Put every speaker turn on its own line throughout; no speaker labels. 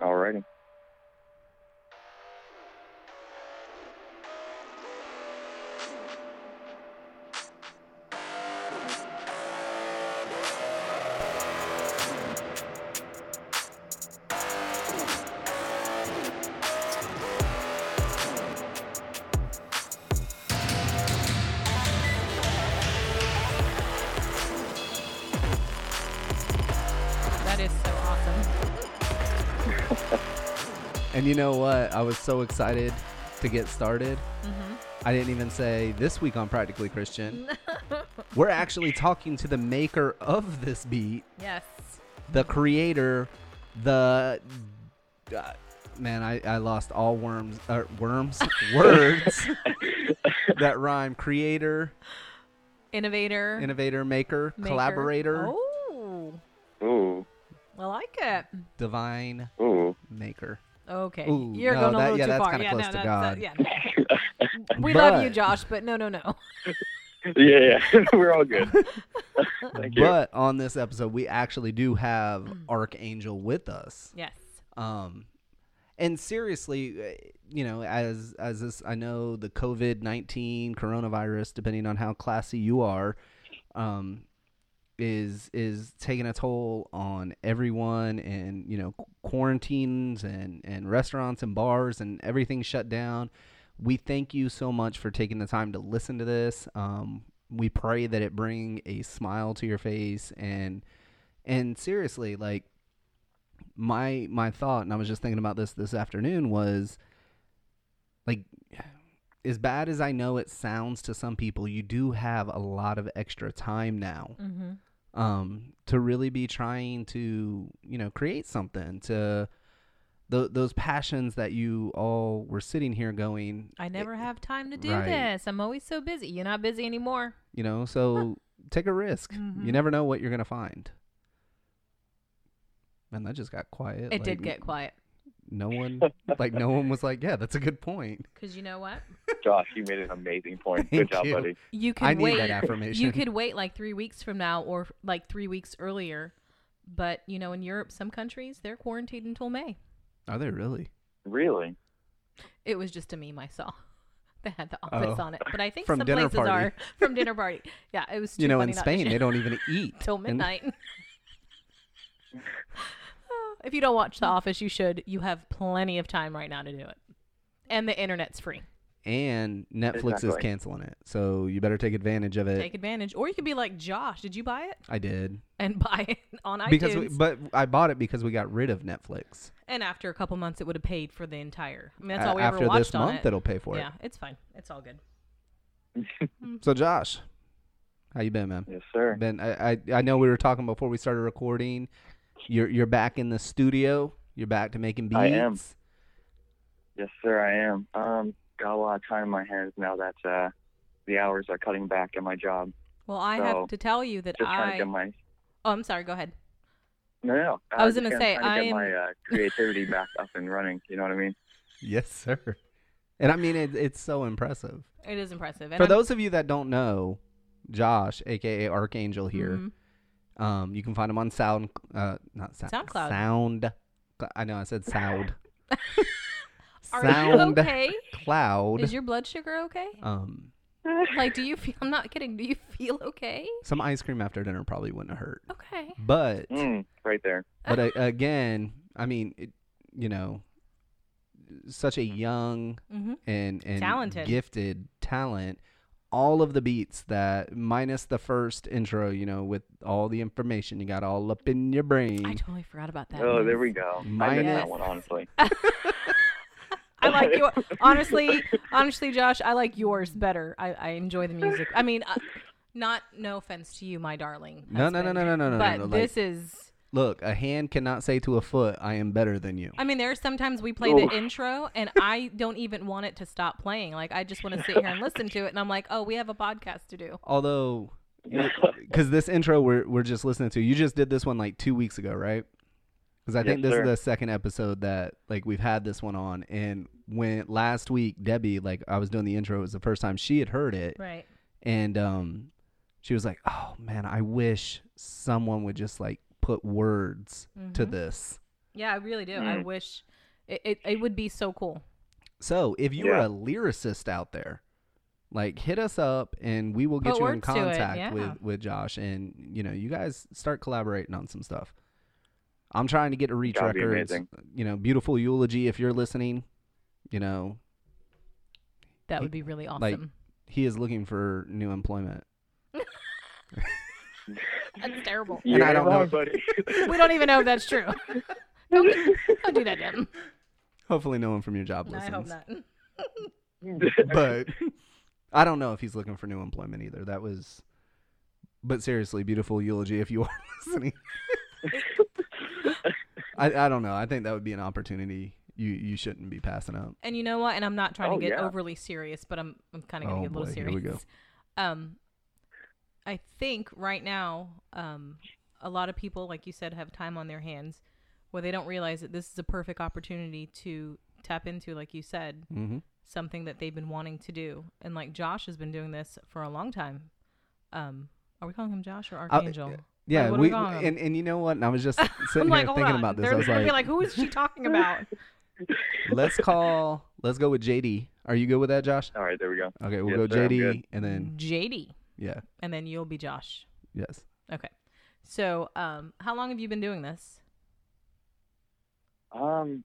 Alrighty.
That
And you know what? I was so excited to get started.
Mm-hmm.
I didn't even say this week on Practically Christian. We're actually talking to the maker of this beat,
Yes.
the creator, the uh, man. I, I lost all worms, uh, worms, words that rhyme. Creator,
Innovator.
innovator, maker,
maker.
collaborator,
Oh,
Ooh.
I like it.
divine
Ooh.
maker.
Okay.
Ooh,
You're
no,
going a
that-
little
yeah,
too
that's
far.
kinda
yeah,
close
no,
to
no,
God.
yeah. We love you, Josh, but no, no, no.
yeah, yeah. We're all good. Thank you.
But on this episode, we actually do have Archangel with us.
Yes.
Um, and seriously, uh, you know, as as this, I know the COVID nineteen coronavirus, depending on how classy you are, um, is is taking a toll on everyone, and you know, quarantines and and restaurants and bars and everything shut down. We thank you so much for taking the time to listen to this. Um, we pray that it bring a smile to your face and and seriously, like my my thought, and I was just thinking about this this afternoon was like as bad as I know it sounds to some people, you do have a lot of extra time now
Mm-hmm.
Um, to really be trying to you know create something to th- those passions that you all were sitting here going
I never have time to do
Right.
this. I'm always so busy. You're not busy anymore.
you know so take a risk
Mhm.
you never know what you're gonna find man that just got quiet
It did get quiet.
No one like no one was like yeah that's a good point
Because you know what?
Josh, you made an amazing point.
Thank
Good job,
you.
buddy.
You could
i need
wait.
that affirmation
You could wait like three weeks from now or like three weeks earlier. But, you know, in Europe, some countries, they're quarantined until May.
are they really
Really?
It was just a meme I saw. They had the oh. office
Oh.
on it. But I think
From
some
dinner
places
party.
are from dinner party. Yeah, it was too
you know
funny
in spain they don't even eat
till
And-
midnight. If you don't watch The mm. Office, you should. You have plenty of time right now to do it. And the internet's free.
and netflix is canceling it so you better take advantage of it
Take advantage. Or you could be like Josh. Did you buy it?
i did
And buy it on iTunes.
because we, but i bought it because we got rid of netflix
and after a couple months, it would have paid for the entire. I mean, that's all we
after
ever watched
this
on
month
it.
it'll pay for it.
yeah, it's fine. It's all good.
so josh how you been man
Yes, sir.
been I, I i know we were talking before we started recording you're you're back in the studio you're back to making beats
I am. Yes, sir, I am. Um, got a lot of time in my hands now that uh, the hours are cutting back at my job.
Well, I
So,
have to tell you that
Just trying to
I.
get my
Oh, I'm sorry. Go ahead.
no, no. no.
I was
Uh,
gonna
just
say,
trying to
I
get
am-
my uh, creativity back up and running. You know what I mean?
yes sir and i mean it, it's so impressive
It is impressive. And
for
I'm-
those of you that don't know josh aka archangel here
Mhm.
Um you can find them on sound uh not sound
SoundCloud.
sound i know i said sound
Are
sound
you okay?
cloud
Is your blood sugar okay?
um
Like, do you feel? I'm not kidding. Do you feel okay?
some ice cream after dinner probably wouldn't have hurt
Okay.
but
Mm, right there.
but uh, again, I mean, it, you know, such a young
Mm-hmm.
and and
Talented.
gifted talent. All of the beats that minus the first intro, you know, with all the information you got all up in your brain.
I totally forgot about that.
Oh, there we go. I missed that one, honestly.
I like you. Honestly, honestly, Josh, I like yours better. I, I enjoy the music. I mean, uh, not no offense to you, my darling.
No, no, no,
husband,
no, no, no, no,
But
no, like-
this is.
Look, a hand cannot say to a foot, "I am better than you."
I mean, there are sometimes we play
Oof.
the intro, and I don't even want it to stop playing. Like, I just want to sit here and listen to it, and I'm like, oh, we have a podcast to do.
Although, because this intro we're we're just listening to, you just did this one like two weeks ago, right? Because I
Yes,
think this
sir.
is the second episode that like we've had this one on, and when last week Debbie, like I was doing the intro, it was the first time she had heard it,
Right.
and um, she was like, "Oh man, I wish someone would just like put words to
Mhm.
this."
Yeah, I really do. I
Mm.
wish it, it, it would be so cool.
So if you're
Yeah.
a lyricist out there, like hit us up and we will get
Put
you in
words to it,
contact
yeah.
with with Josh and you know you guys start collaborating on some stuff. I'm trying to get a Reach
That'd be
Records. You know, beautiful eulogy if you're listening. You know,
That would be really awesome.
like- he is looking for new employment.
That's terrible.
You
And I don't know-
buddy.
we don't even know if that's true. don't, don't do that, Jim.
Hopefully, no one from your job
No, I
listens.
hope not.
but I don't know if he's looking for new employment either. That was, but seriously, beautiful eulogy if you are listening. I I don't know. I think that would be an opportunity you you shouldn't be passing up.
And you know what? And I'm not trying
Oh,
to get
yeah.
overly serious, but I'm I'm kind of gonna
Oh,
get a little
boy, here
serious.
we go.
Um, I think right now, um, a lot of people, like you said, have time on their hands where they don't realize that this is a perfect opportunity to tap into, like you said,
Mm-hmm.
something that they've been wanting to do. And like Josh has been doing this for a long time. Um, are we calling him Josh or Archangel?
Yeah,
what are
we
we calling him?
and and you know what? And I was just sitting
like,
here thinking
on.
about this.
They're
I was
gonna
like,
be like, who is she talking about?
let's call. Let's go with JD. Are you good with that, Josh?
All right, there we go.
Okay, we'll
Yes,
go
sir,
JD and then
JD,
yeah,
and then you'll be Josh.
yes.
Okay. So, um, how long have you been doing this?
Um,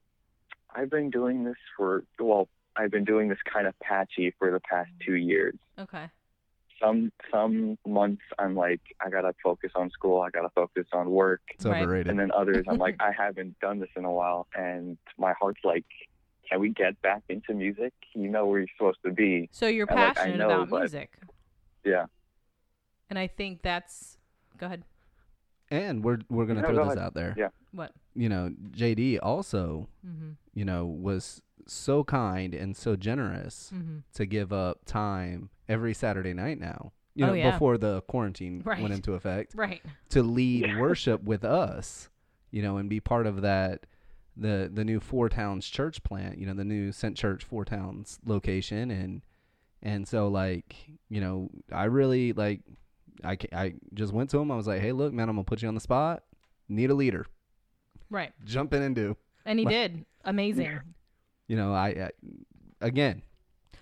I've been doing this for well, I've been doing this kind of patchy for the past two years.
Okay.
Some some months I'm like I gotta focus on school, I gotta focus on work,
It's
Right.
overrated.
and then others I'm like I haven't done this in a while, and my heart's like, can we get back into music? You know where you're supposed to be.
So you're
And, like, I
passionate
know,
about
but-
music,
Yeah.
And I think that's. Go ahead.
and we're we're gonna
No,
throw
go
this
ahead.
out there.
Yeah.
What?
You know, JD also,
Mm-hmm.
you know, was so kind and so generous
Mm-hmm.
to give up time every Saturday night now. You
Oh,
know,
yeah.
before the quarantine
Right.
went into effect,
Right.
to lead
Yeah.
worship with us, you know, and be part of that the the new Four Towns church plant, you know, the new Sent Church Four Towns location and and so like, you know, I really like I I just went to him. I was like, "Hey, look, man, I'm going to put you on the spot. Need a leader.
Right.
Jump in and do."
And he
Like-
did. Amazing.
You know, I, I again,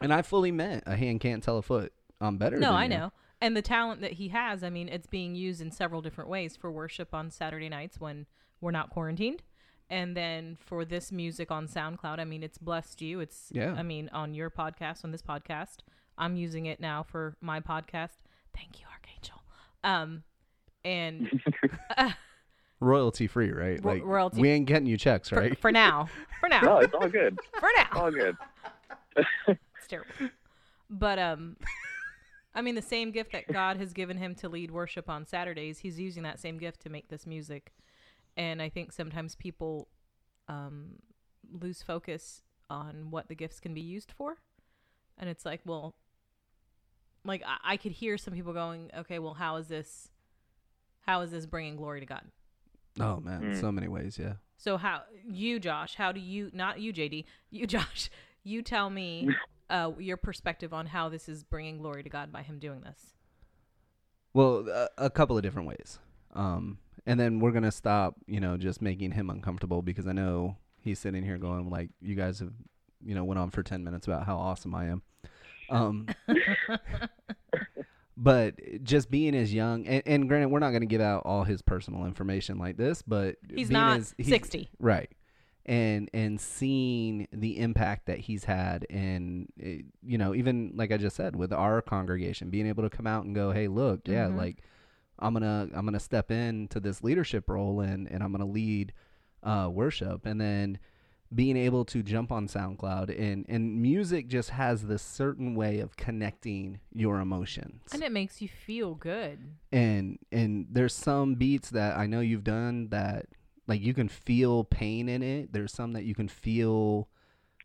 and I fully meant a hand can't tell a foot. I'm better.
No, I
you.
know. And the talent that he has, I mean, it's being used in several different ways for worship on Saturday nights when we're not quarantined. And then for this music on SoundCloud, I mean, it's blessed you. It's,
Yeah.
I mean, on your podcast, on this podcast, I'm using it now for my podcast. Thank you. Um, and
Royalty free, right?
Ro-
like
royalty-
we ain't getting you checks,
for,
right?
for now, for now,
No, it's all good.
for
It's
now,
all good.
it's terrible. But um, I mean, the same gift that God has given him to lead worship on Saturdays, he's using that same gift to make this music. And I think sometimes people um, lose focus on what the gifts can be used for. And it's like, well, like I, I could hear some people going, okay, well, how is this? How is this bringing glory to God?
Oh man,
Mm.
so many ways, yeah.
So how you, Josh? How do you not you, JD? You, Josh? You tell me uh, your perspective on how this is bringing glory to God by him doing this.
Well, a, a couple of different ways. Um, and then we're gonna stop, you know, just making him uncomfortable because I know he's sitting here going like, you guys have, you know, went on for ten minutes about how awesome I am. Um, but just being as young, and, and granted, we're not gonna give out all his personal information like this, but
He's not
as, he's-
sixty.
right and and seeing the impact that he's had and eh, you know even like i just said with our congregation being able to come out and go hey look yeah
Mhm.
like i'm gonna i'm gonna step into this leadership role and and i'm gonna lead uh worship and then being able to jump on soundcloud and and music just has this certain way of connecting your emotions
And it makes you feel good.
and and there's some beats that I know you've done that like you can feel pain in it. There's some that you can feel,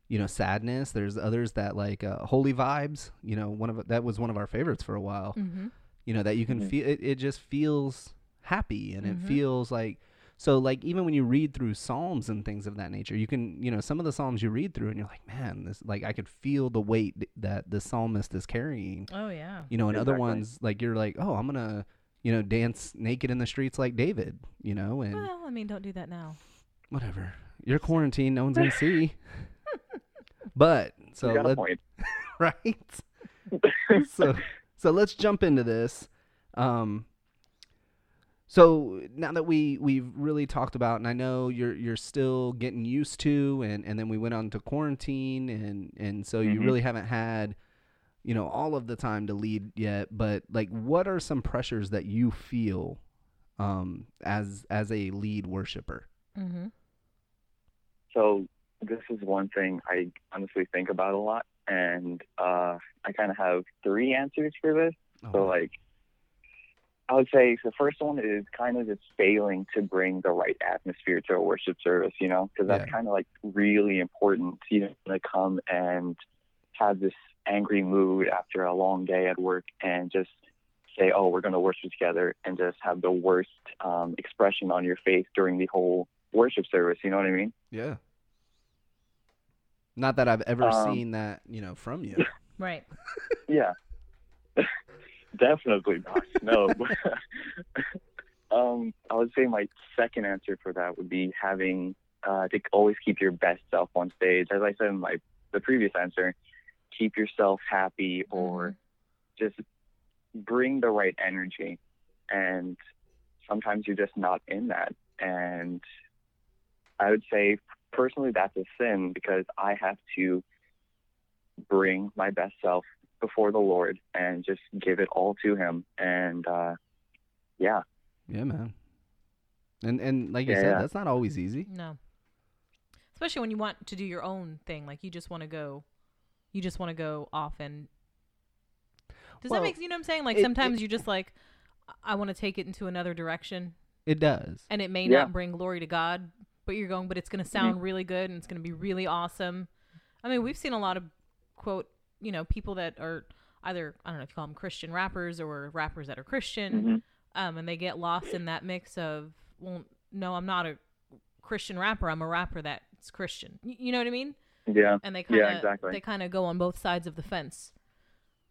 you know, sadness. There's others that like uh, holy vibes. You know, one of that was one of our favorites for a while.
Mm-hmm.
You know that you can
Mhm.
feel it. It just feels happy and
Mhm.
it feels like. So like even when you read through psalms and things of that nature, you can you know some of the psalms you read through and you're like, man, this like I could feel the weight that the psalmist is carrying
Oh yeah.
you know and other ones like you're like oh i'm gonna you know dance naked in the streets like david you know and
Well, I mean, don't do that now.
whatever. You're quarantined. No one's gonna see. but so
you got a
let,
point.
right. so so let's jump into this. Um, so now that we we've really talked about, and I know you're you're still getting used to, and and then we went on to quarantine, and and so you
Mhm.
really haven't had, you know, all of the time to lead yet. But like, what are some pressures that you feel, um, as as a lead worshiper?
Mm-hmm.
So this is one thing I honestly think about a lot, and uh, I kind of have three answers for this. So
Oh,
like, I would say the first one is kind of just failing to bring the right atmosphere to a worship service, you know, because that's
Yeah.
kind of like really important. You know, to come and have this angry mood after a long day at work and just say, "Oh, we're going to worship together," and just have the worst um, expression on your face during the whole worship service. You know what I mean?
yeah. Not that I've ever
Um,
seen that, you know, from you.
Right.
Yeah. Definitely not. No. um, I would say my second answer for that would be having uh, to always keep your best self on stage. As I said in my the previous answer, keep yourself happy or just bring the right energy. And sometimes you're just not in that. And I would say personally that's a sin because I have to bring my best self before the Lord and just give it all to Him. And uh, yeah,
Yeah, man. And and like you
Yeah,
said,
yeah.
that's not always easy.
No. Especially when you want to do your own thing, like you just want to go, you just want to go off and. Does
Well,
that make you know what I'm saying? Like
it-
sometimes you just like, I want to take it into another direction,
It does.
and it may
Yeah.
not bring glory to God, but you're going, but it's going to sound really good and it's going to be really awesome. I mean, we've seen a lot of quote, you know, people that are either I don't know if you call them Christian rappers or rappers that are Christian,
Mhm.
um, and they get lost in that mix of, well, no, I'm not a Christian rapper. I'm a rapper that's Christian. You know what I mean?
yeah,
And they kind of
Yeah, exactly.
they kind of go on both sides of the fence.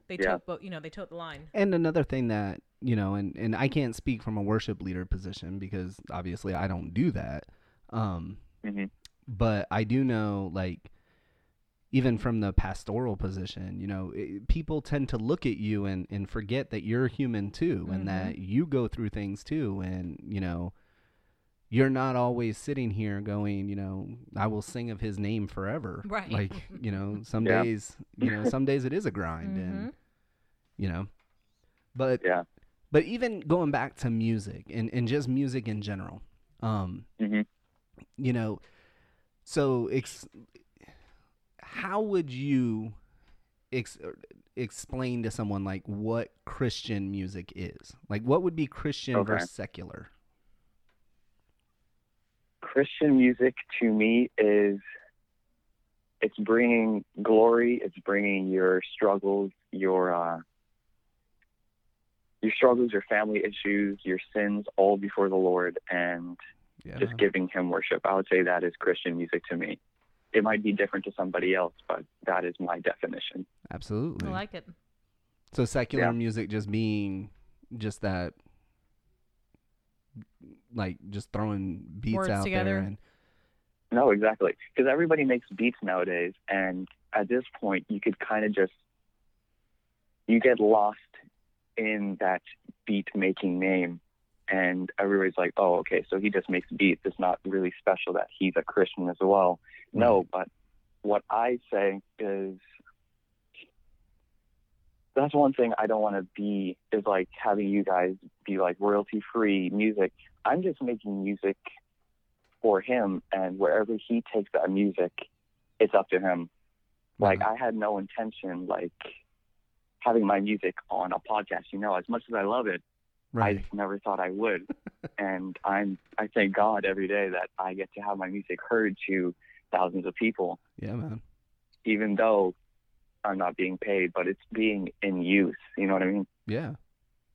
They
Yeah.
tote, both, you know, they tote the line.
And another thing that you know, and and I can't speak from a worship leader position because obviously I don't do that. Um,
hmm
but I do know like even from the pastoral position, you know, i people tend to look at you and and forget that you're human too,
Mhm.
and that you go through things too, and you know. You're not always sitting here going, you know, I will sing of his name forever.
Right.
Like, you know, some
Yeah.
days, you know, some days it is a grind and
Mhm.
you know. But
yeah,
but even going back to music and, and just music in general, um,
hmm
you know, so ex- how would you ex- explain to someone like what Christian music is? Like, what would be Christian
Okay.
versus secular?
Christian music to me is it's bringing glory. It's bringing your struggles, your uh, your struggles, your family issues, your sins, all before the Lord, and
Yeah,
just giving Him worship. I would say that is Christian music to me. It might be different to somebody else, but that is my definition.
absolutely.
I like it.
so secular
Yeah.
music just being just that, like just throwing beats
Words
out
together.
there and
No, exactly. Because everybody makes beats nowadays, and at this point, you could kind of just you get lost in that beat making name, and everybody's like, "Oh, okay, so he just makes beats. It's not really special that he's a Christian as well." No, but what I say is that's one thing I don't want to be is like having you guys be like royalty free music. I'm just making music for him and wherever he takes that music it's up to him like i had no intention like having my music on a podcast you know as much as i love it
right.
i never thought i would and i'm i thank god every day that i get to have my music heard to thousands of people
yeah, man.
even though i'm not being paid but it's being in use you know what i mean
Yeah.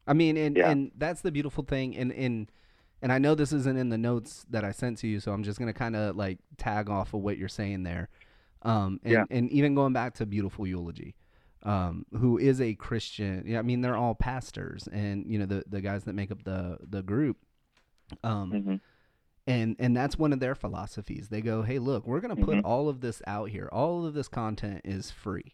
I mean, and
Yeah.
and that's the beautiful thing, and and and I know this isn't in the notes that I sent to you, so I'm just gonna kind of like tag off of what you're saying there. Um, and
Yeah.
and even going back to beautiful eulogy, um, who is a Christian. Yeah, I mean they're all pastors, and you know the the guys that make up the the group. Um,
hmm
and and that's one of their philosophies they go hey look we're going to put
Mhm.
all of this out here all of this content is free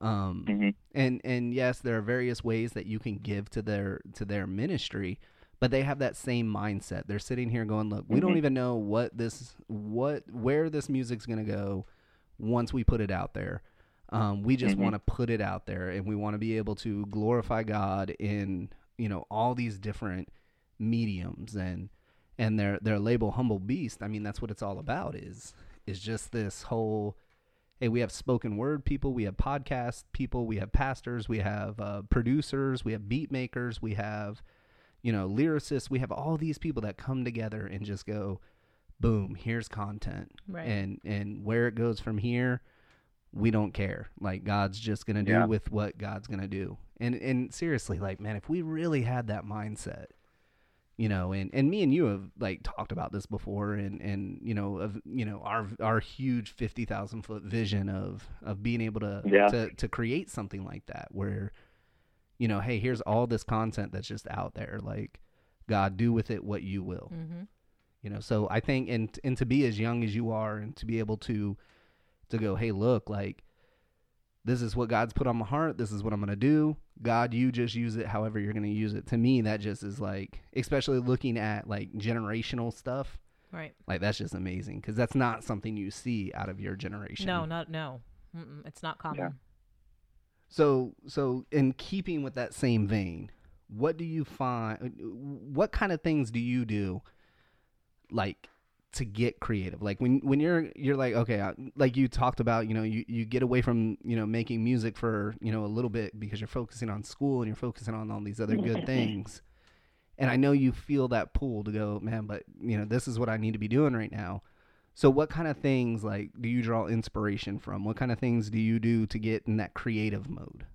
um
hmm
and and yes there are various ways that you can give to their to their ministry but they have that same mindset they're sitting here going look we don't
Mhm.
even know what this what where this music's going to go once we put it out there um, we just
Mhm.
want to put it out there and we want to be able to glorify god in you know all these different mediums and and their their label humble beast i mean that's what it's all about is is just this whole hey we have spoken word people we have podcast people we have pastors we have uh, producers we have beat makers we have you know lyricists we have all these people that come together and just go boom here's content
Right.
and and where it goes from here we don't care like god's just gonna do
Yeah.
with what god's gonna do and and seriously like man if we really had that mindset you know and and me and you have like talked about this before and and you know of you know our our huge 50,000 foot vision of of being able to
Yeah.
to to create something like that where you know hey here's all this content that's just out there like god do with it what you will
Mm-hmm.
you know so i think and and to be as young as you are and to be able to to go hey look like this is what god's put on my heart this is what i'm going to do god you just use it however you're going to use it to me that just is like especially looking at like generational stuff
Right.
like that's just amazing because that's not something you see out of your generation
No, not no. Mm-mm, it's not common.
So, so in keeping with that same vein, what do you find? What kind of things do you do, like, to get creative? Like when when you're you're like okay, like you talked about, you know, you you get away from you know making music for you know a little bit because you're focusing on school and you're focusing on all these other good things. And I know you feel that pull to go, man, but you know this is what I need to be doing right now. So what kind of things like do you draw inspiration from? What kind of things do you do to get in that creative mode?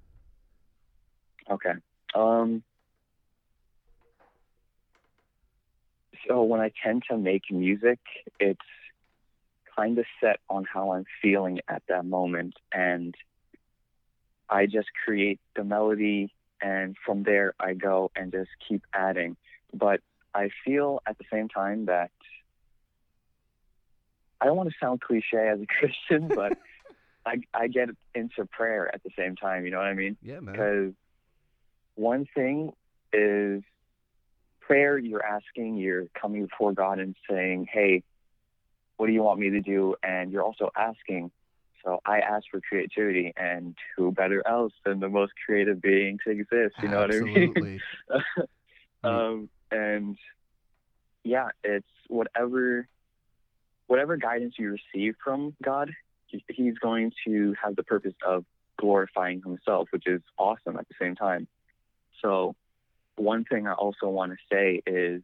Okay. Um, so when I tend to make music, it's kind of set on how I'm feeling at that moment, and I just create the melody, and from there I go and just keep adding. But I feel at the same time that I don't want to sound cliche as a Christian, but I I get into prayer at the same time. You know what I mean?
Yeah, man.
because one thing is prayer you're asking you're coming before god and saying hey what do you want me to do and you're also asking so i ask for creativity and who better else than the most creative beings exist you know what i mean
Absolutely.
um, and yeah, it's whatever whatever guidance you receive from God, He's going to have the purpose of glorifying Himself, which is awesome at the same time. So, one thing I also want to say is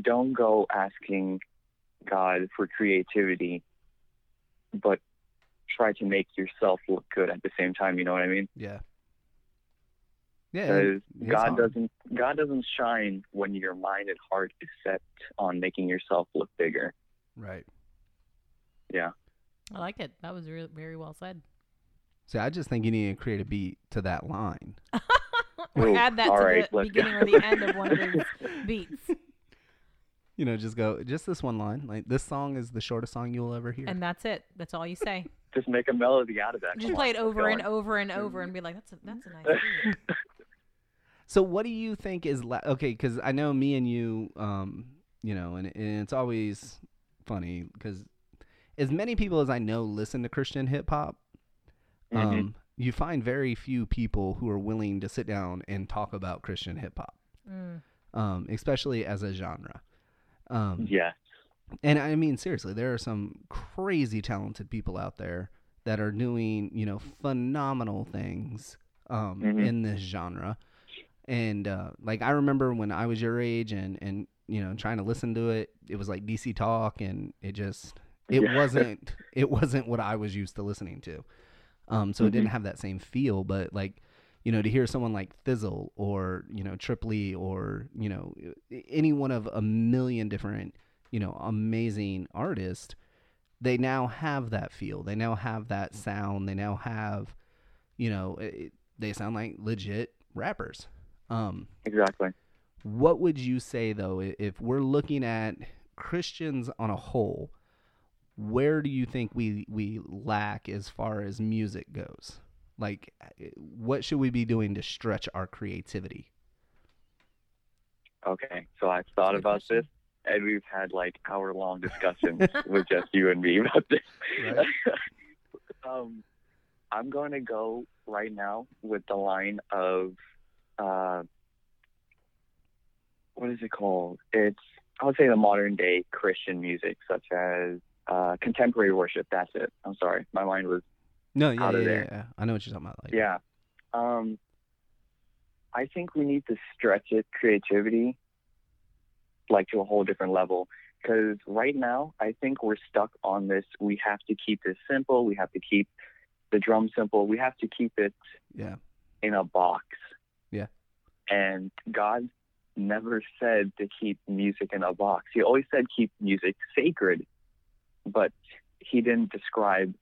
don't go asking God for creativity, but try to make yourself look good at the same time. You know what I mean?
Yeah. Yeah.
because God
hard.
doesn't God doesn't shine when your mind and heart is set on making yourself look bigger.
Right.
Yeah.
I like it. That was re- very well said.
See, I just think you need to create a beat to that line.
Or
Ooh,
add that to
right,
the beginning
go.
or the end of one of these beats,
You know, just go just this one line. Like this song is the shortest song you'll ever hear.
and that's it. That's all you say.
Just make a melody out of that.
Just
Come
play
on,
it over and over and over, and be like, "That's a that's a nice beat."
So what do you think is la- okay? Because I know me and you, um, you know, and, and it's always funny because as many people as I know listen to Christian hip hop,
Mhm.
um, you find very few people who are willing to sit down and talk about Christian hip hop,
Mm.
um, especially as a genre. Um,
Yeah.
and I mean seriously, there are some crazy talented people out there that are doing you know phenomenal things um,
Mhm.
in this genre. And uh, like I remember when I was your age and and you know trying to listen to it, it was like DC Talk, and it just it
Yeah.
wasn't it wasn't what I was used to listening to. Um, so it didn't
Mhm.
have that same feel, but like you know to hear someone like Thi'sl or you know Trip Lee or you know any one of a million different you know amazing artists they now have that feel they now have that sound they now have you know it, they sound like legit rappers um
Exactly.
What would you say though, if we're looking at Christians on a whole? Where do you think we we lack as far as music goes? Like, uh, what should we be doing to stretch our creativity?
Okay, so I've thought about this, and we've had like hour long discussions with just you and me about this.
Right.
um, I'm going to go right now with the line of, uh, what is it called? It's I would say the modern day Christian music, such as uh, contemporary worship. That's it. I'm sorry, my mind was
No, yeah,
Out of
yeah,
there.
yeah. I know what you're talking about. Like,
yeah. Um, I think we need to stretch it creativity like to a whole different level because right now I think we're stuck on this. We have to keep this simple. We have to keep the drum simple. We have to keep it
yeah,
in a box.
Yeah.
And God never said to keep music in a box. He always said keep music sacred, but he didn't describe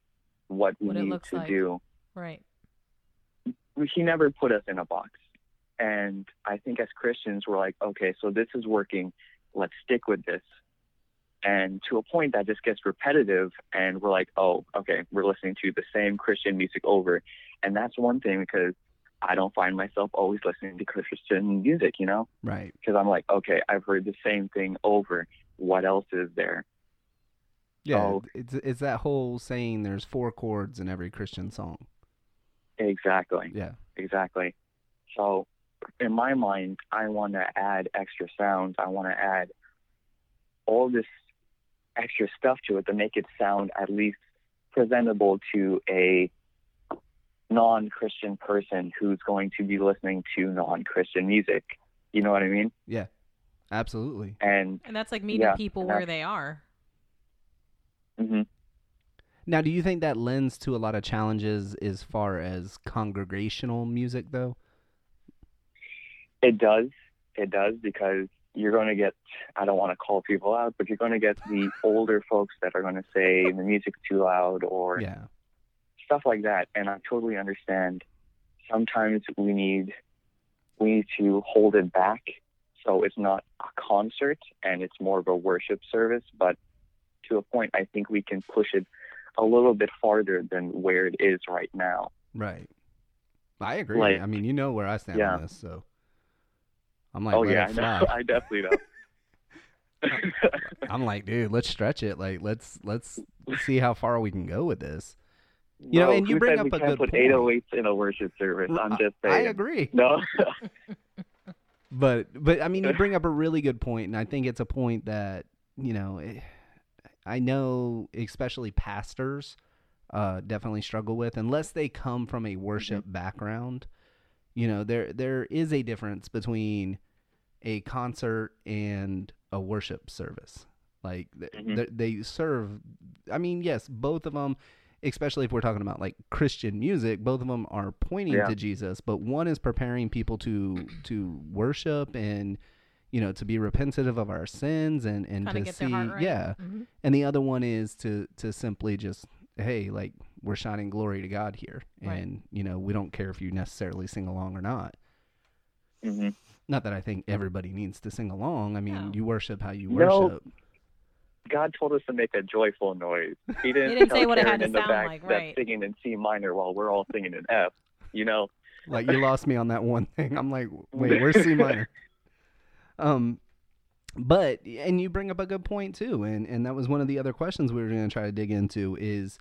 what we
What it
need to
like.
do
Right.
he never put us in a box. And I think as Christians, we're like, okay, so this is working. Let's stick with this. And to a point that just gets repetitive, and we're like, oh, okay, we're listening to the same Christian music over. And that's one thing because I don't find myself always listening to Christian music, you know,
right.
because I'm like, okay, I've heard the same thing over. What else is there?
Yeah,
So-
it's it's that whole saying. There's four chords in every Christian song.
Exactly.
Yeah,
Exactly. So, in my mind, I want to add extra sounds. I want to add all this extra stuff to it to make it sound at least presentable to a non Christian person who's going to be listening to non Christian music. You know what I mean?
yeah, absolutely.
And
And that's like meeting
Yeah,
people where they are.
Hmm
Now, do you think that lends to a lot of challenges as far as congregational music, though?
it does. It does because you're going to get, I don't want to call people out, but you're going to get the older folks that are going to say the music's too loud or
Yeah,
stuff like that and i totally understand sometimes we need we need to hold it back so it's not a concert and it's more of a worship service but to a point i think we can push it a little bit farther than where it is right now
right. I agree.
Like-
I mean, you know where I stand
Yeah.
on this, so I'm like,
oh yeah
it
I, know. I definitely know
I'm like, dude, let's stretch it. Like, let's let's see how far we can go with this. You know, and you bring up a good
put
point.
808s in a worship service i'm just saying.
I agree.
no
But but I mean, you bring up a really good point, and I think it's a point that you know, eh, I know especially pastors uh, definitely struggle with unless they come from a worship background. You know, there there is a difference between a concert and a worship service. Like th-
Mhm.
th- they serve. I mean, yes, both of them. Especially if we're talking about like Christian music, both of them are pointing
Yeah.
to Jesus, but one is preparing people to to worship and you know to be repentant of our sins and and
Kind
to
of get
see
their heart right.
yeah
hmm
and the other one is to to simply just hey like we're shining glory to god here
Right.
and you know we don't care if you necessarily sing along or not
hmm
not that i think everybody needs to sing along i mean
No.
you worship how you
No.
worship
God told us to make a joyful noise. He didn't,
didn't
tell
say what it had to
in the
sound
back
like,
that's
right.
singing in C minor while we're all singing in F. You know,
like you lost me on that one thing i'm like wait where's c minor um but and you bring up a good point too and and that was one of the other questions we were going to try to dig into is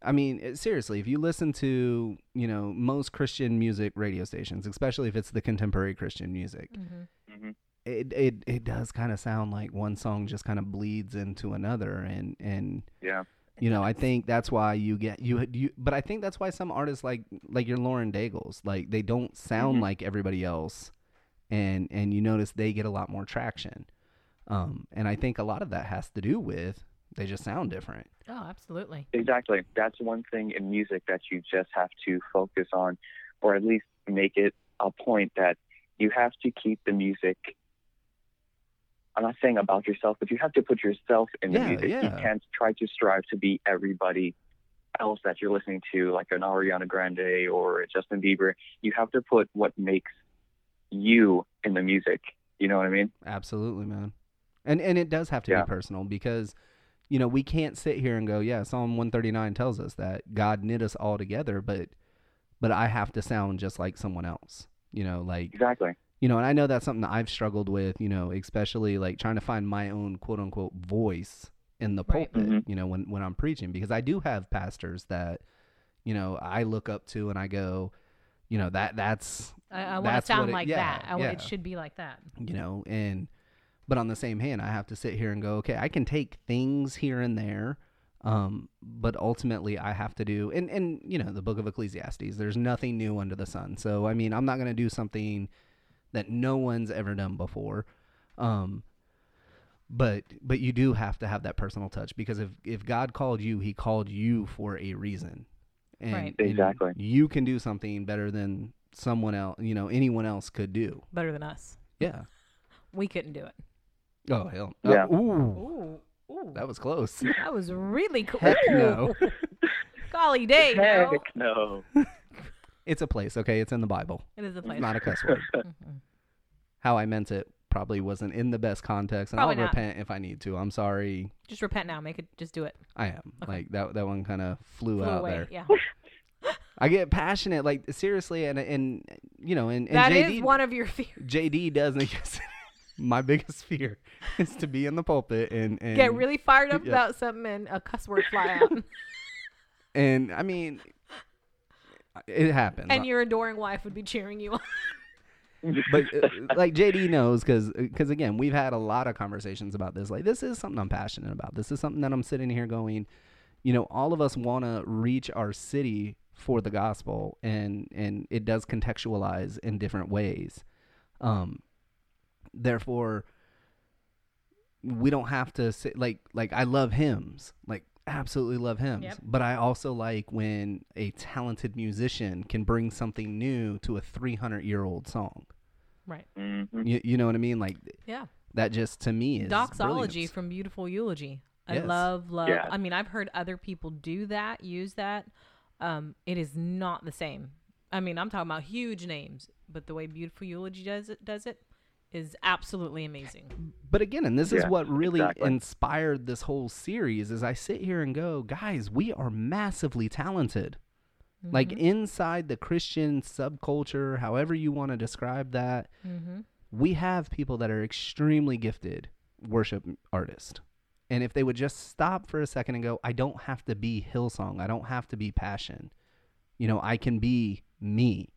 I mean, it- seriously, if you listen to, you know, most Christian music radio stations, especially if it's the contemporary Christian music,
hmm
it it, it does kind of sound like one song just kind of bleeds into another and and
yeah,
you know, I think that's why you get you you but I think that's why some artists like like your Lauren Daigles, like they don't sound
Mhm.
like everybody else and and you notice they get a lot more traction. Um and I think a lot of that has to do with they just sound different.
Oh, absolutely.
exactly. That's one thing in music that you just have to focus on, or at least make it a point that you have to keep the music. I'm not saying about yourself, but you have to put yourself in the
Yeah,
music. You can't try to strive to be everybody else that you're listening to, like an Ariana Grande or a Justin Bieber. You have to put what makes you in the music You know what I mean?
Absolutely, man. And and it does have to
Yeah.
be personal because you know, we can't sit here and go, yeah, Psalm 139 tells us that God knit us all together, but but I have to sound just like someone else. You know, like
Exactly.
you know, and I know that's something that I've struggled with, you know, especially like trying to find my own quote unquote voice in the
Right.
pulpit,
Mhm.
you know, when when I'm preaching because I do have pastors that you know, I look up to and I go, you know, that that's
I, I want to sound
it-
like
yeah,
that. I,
yeah.
It should be like that.
you know and but on the same hand i have to sit here and go okay i can take things here and there um but ultimately i have to do and and you know the book of ecclesiastes there's nothing new under the sun so i mean i'm not going to do something that no one's ever done before um but but you do have to have that personal touch because if if god called you he called you for a reason and,
Right.
and
Exactly.
you can do something better than someone else you know anyone else could do
Better than us.
yeah
We couldn't do it.
Oh hell!
Yeah.
Uh, ooh,
Ooh, ooh.
that was close.
That was really cool.
Heck no.
Golly day, no.
Heck no.
It's a place, okay? It's in the Bible.
It is a
It's
place.
not a cuss word.
Mhm.
How I meant it probably wasn't in the best context, and
Probably
I'll
not.
repent if I need to. I'm sorry.
Just repent now. Make it. Just do it.
I am
Okay.
like that. That one kind of flew,
Flew
out
away.
there.
Yeah.
I get passionate, like seriously, and and you know, and, and
That is
JD
one of your fears.
JD doesn't. My biggest fear is to be in the pulpit and and
Get really fired up
yeah.
about something and a cuss word fly out.
and I mean, it happens.
and your adoring wife would be cheering you on.
But uh, like JD knows because again we've had a lot of conversations about this. Like this is something I'm passionate about. This is something that I'm sitting here going you know all of us want to reach our city for the gospel and and it does contextualize in different ways. Um therefore we don't have to say like like I love hymns. Like absolutely love hymns
Yep.
but I also like when a talented musician can bring something new to a 300 year old song
Right.
Mhm.
you, you know what I mean? Like
Yeah.
that just to me is
Doxology
brilliance.
from Beautiful Eulogy. I
Yes.
love, love.
Yeah.
I mean, I've heard other people do that, use that. Um, it is not the same. I mean, I'm talking about huge names, but the way Beautiful Eulogy does it, does it, is absolutely amazing.
But again, and this is what really
exactly.
inspired this whole series. Is I sit here and go, guys, we are massively talented. Like
Mm-hmm.
inside the Christian subculture, however you want to describe that,
Mm-hmm.
we have people that are extremely gifted worship artists. And if they would just stop for a second and go, I don't have to be Hillsong. I don't have to be Passion. You know, I can be me.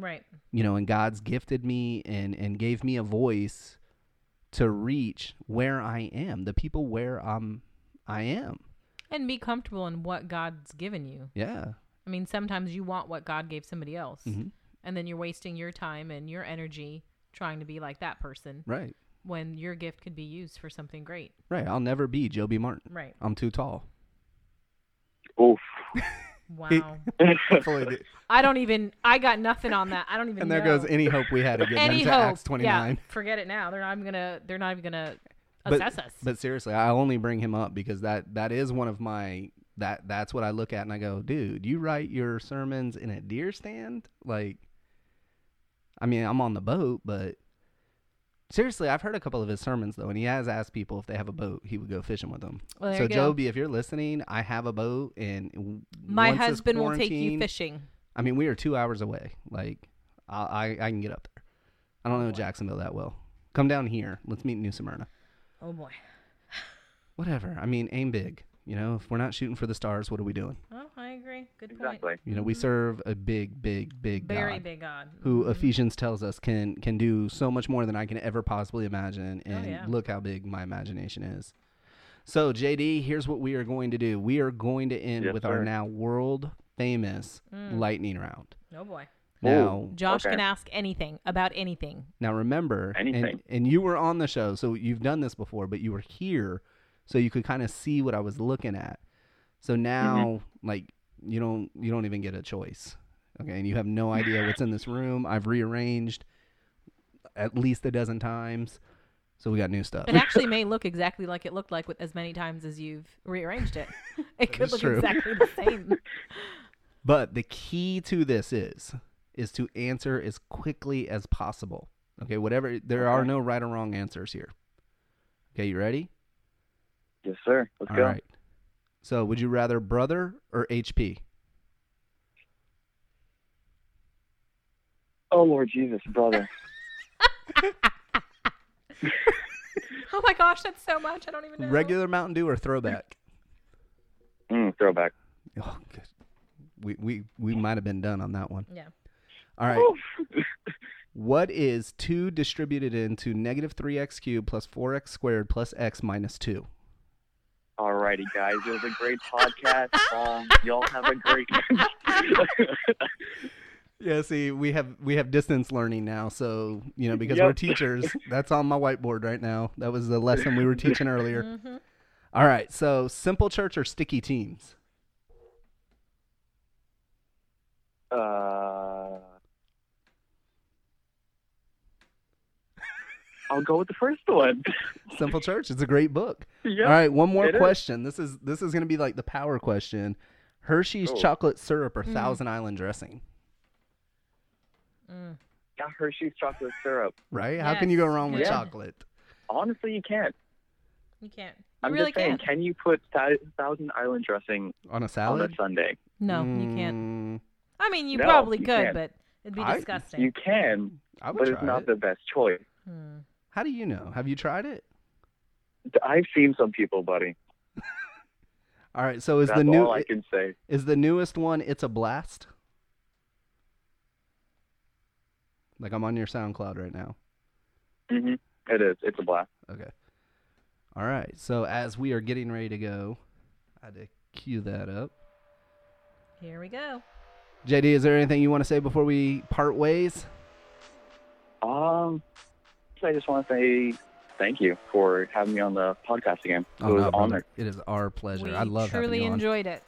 Right.
you know, and God's gifted me and and gave me a voice to reach where I am, the people where I'm I am.
And be comfortable in what God's given you.
Yeah.
I mean, sometimes you want what God gave somebody else,
Mhm.
and then you're wasting your time and your energy trying to be like that person
Right.
when your gift could be used for something great.
Right. I'll never be Joby Martin.
Right.
I'm too tall.
Oof.
Wow. I don't even. I got nothing on that. I don't even.
and there
know.
goes any hope we had of getting
any
into
hope.
Acts 29.
Yeah, forget it now. They're not even gonna. They're not even gonna
But-
assess us.
But seriously, I only bring him up because that that is one of my that that's what I look at and I go, dude, you write your sermons in a deer stand? Like I mean, I'm on the boat, but seriously, I've heard a couple of his sermons though, and he has asked people if they have a boat, he would go fishing with them.
Well,
so. Joby, if you're listening, I have a boat and
My husband will take you fishing.
I mean, we are 2 hours away. Like I I, I can get up there. I don't know
boy.
Jacksonville that well. Come down here. Let's meet in New Smyrna.
Oh boy.
whatever. I mean, aim big. You know, if we're not shooting for the stars, what are we doing?
Oh, I agree. Good point.
Exactly.
You know, we serve a big, big, big
Mm-hmm. Very
God
big God.
who
Mhm.
Ephesians tells us can can do so much more than I can ever possibly imagine. And
Oh, yeah.
look how big my imagination is. So, JD, here's what we are going to do. We are going to end
Yes,
with our now world famous
Mm.
lightning round.
Oh boy.
Now,
Josh
Okay.
can ask anything about anything.
Now remember,
Anything.
and you were on the show, so you've done this before, but you were here, so you could kind of see what I was looking at. So now, like, you don't you don't even get a choice, okay? And you have no idea what's in this room. I've rearranged at least a dozen times, so we got new stuff.
It actually may look exactly like it looked like with as many times as you've rearranged it. It could look
true.
exactly the same.
But the key to this is is to answer as quickly as possible. Okay, whatever. There
Okay.
are no right or wrong answers here. Okay, you ready?
Yes, sir. Let's
All
go.
right. So, would you rather brother or HP?
Oh Lord Jesus, brother.
Oh my gosh, that's so much. I don't even know.
Regular Mountain Dew or throwback?
Mm, throwback.
Oh, good. We we we might have been done on that one.
Yeah.
All right. what is 2 distributed into negative 3x cubed plus 4x squared plus x minus 2?
Alrighty, guys. It was a great podcast. Um, y'all have a great.
Yeah, see, we have we have distance learning now, so you know because
Yep.
we're teachers. That's on my whiteboard right now. That was the lesson we were teaching earlier.
hmm
All right, so simple church or sticky teams?
uh, I'll go with the first one.
Simple church. It's a great book.
yeah.
All right, one more
it is.
question. This is this is going to be like the power question. Hershey's
Oh.
chocolate syrup or
Mm.
Thousand Island dressing,
Mm.
Got Hershey's chocolate syrup.
right? How can you go wrong with
good.
chocolate
honestly, you can't.
You can't. You
I'm
really
just saying,
can't.
can you put Thou- Thousand Island dressing
on a
on
salad?
a Sunday?
No, you can't.
Mm,
I mean, you
No,
probably
you
could,
can't.
but it'd be
I-
disgusting.
You can,
I would
but
try
it's not
it.
the best choice.
Hmm.
How do you know? Have you tried it?
I've seen some people, buddy.
All right, so is
That's
the new
all I can say.
is the newest one? It's a blast. Like I'm on your SoundCloud right now.
hmm It is. It's a blast.
Okay. All right. So as we are getting ready to go, I had to cue that up.
Here we go.
JD, is there anything you want to say before we part ways?
Um, so I just want to say thank you for having me on the podcast again. Oh, it
Oh
was
no,
an honor.
It is our pleasure.
we
I love having
truly
you on.
enjoyed it.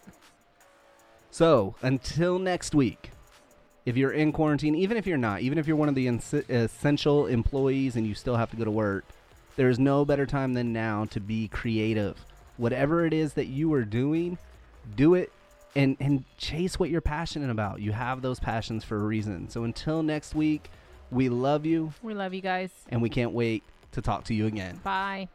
So until next week, if you're in quarantine, even if you're not, even if you're one of the ins- essential employees and you still have to go to work, there is no better time than now to be creative. Whatever it is that you are doing, do it and and chase what you're passionate about. You have those passions for a reason. So until next week, we love you
We love you guys.
and we can't wait to talk to you again.
Bye.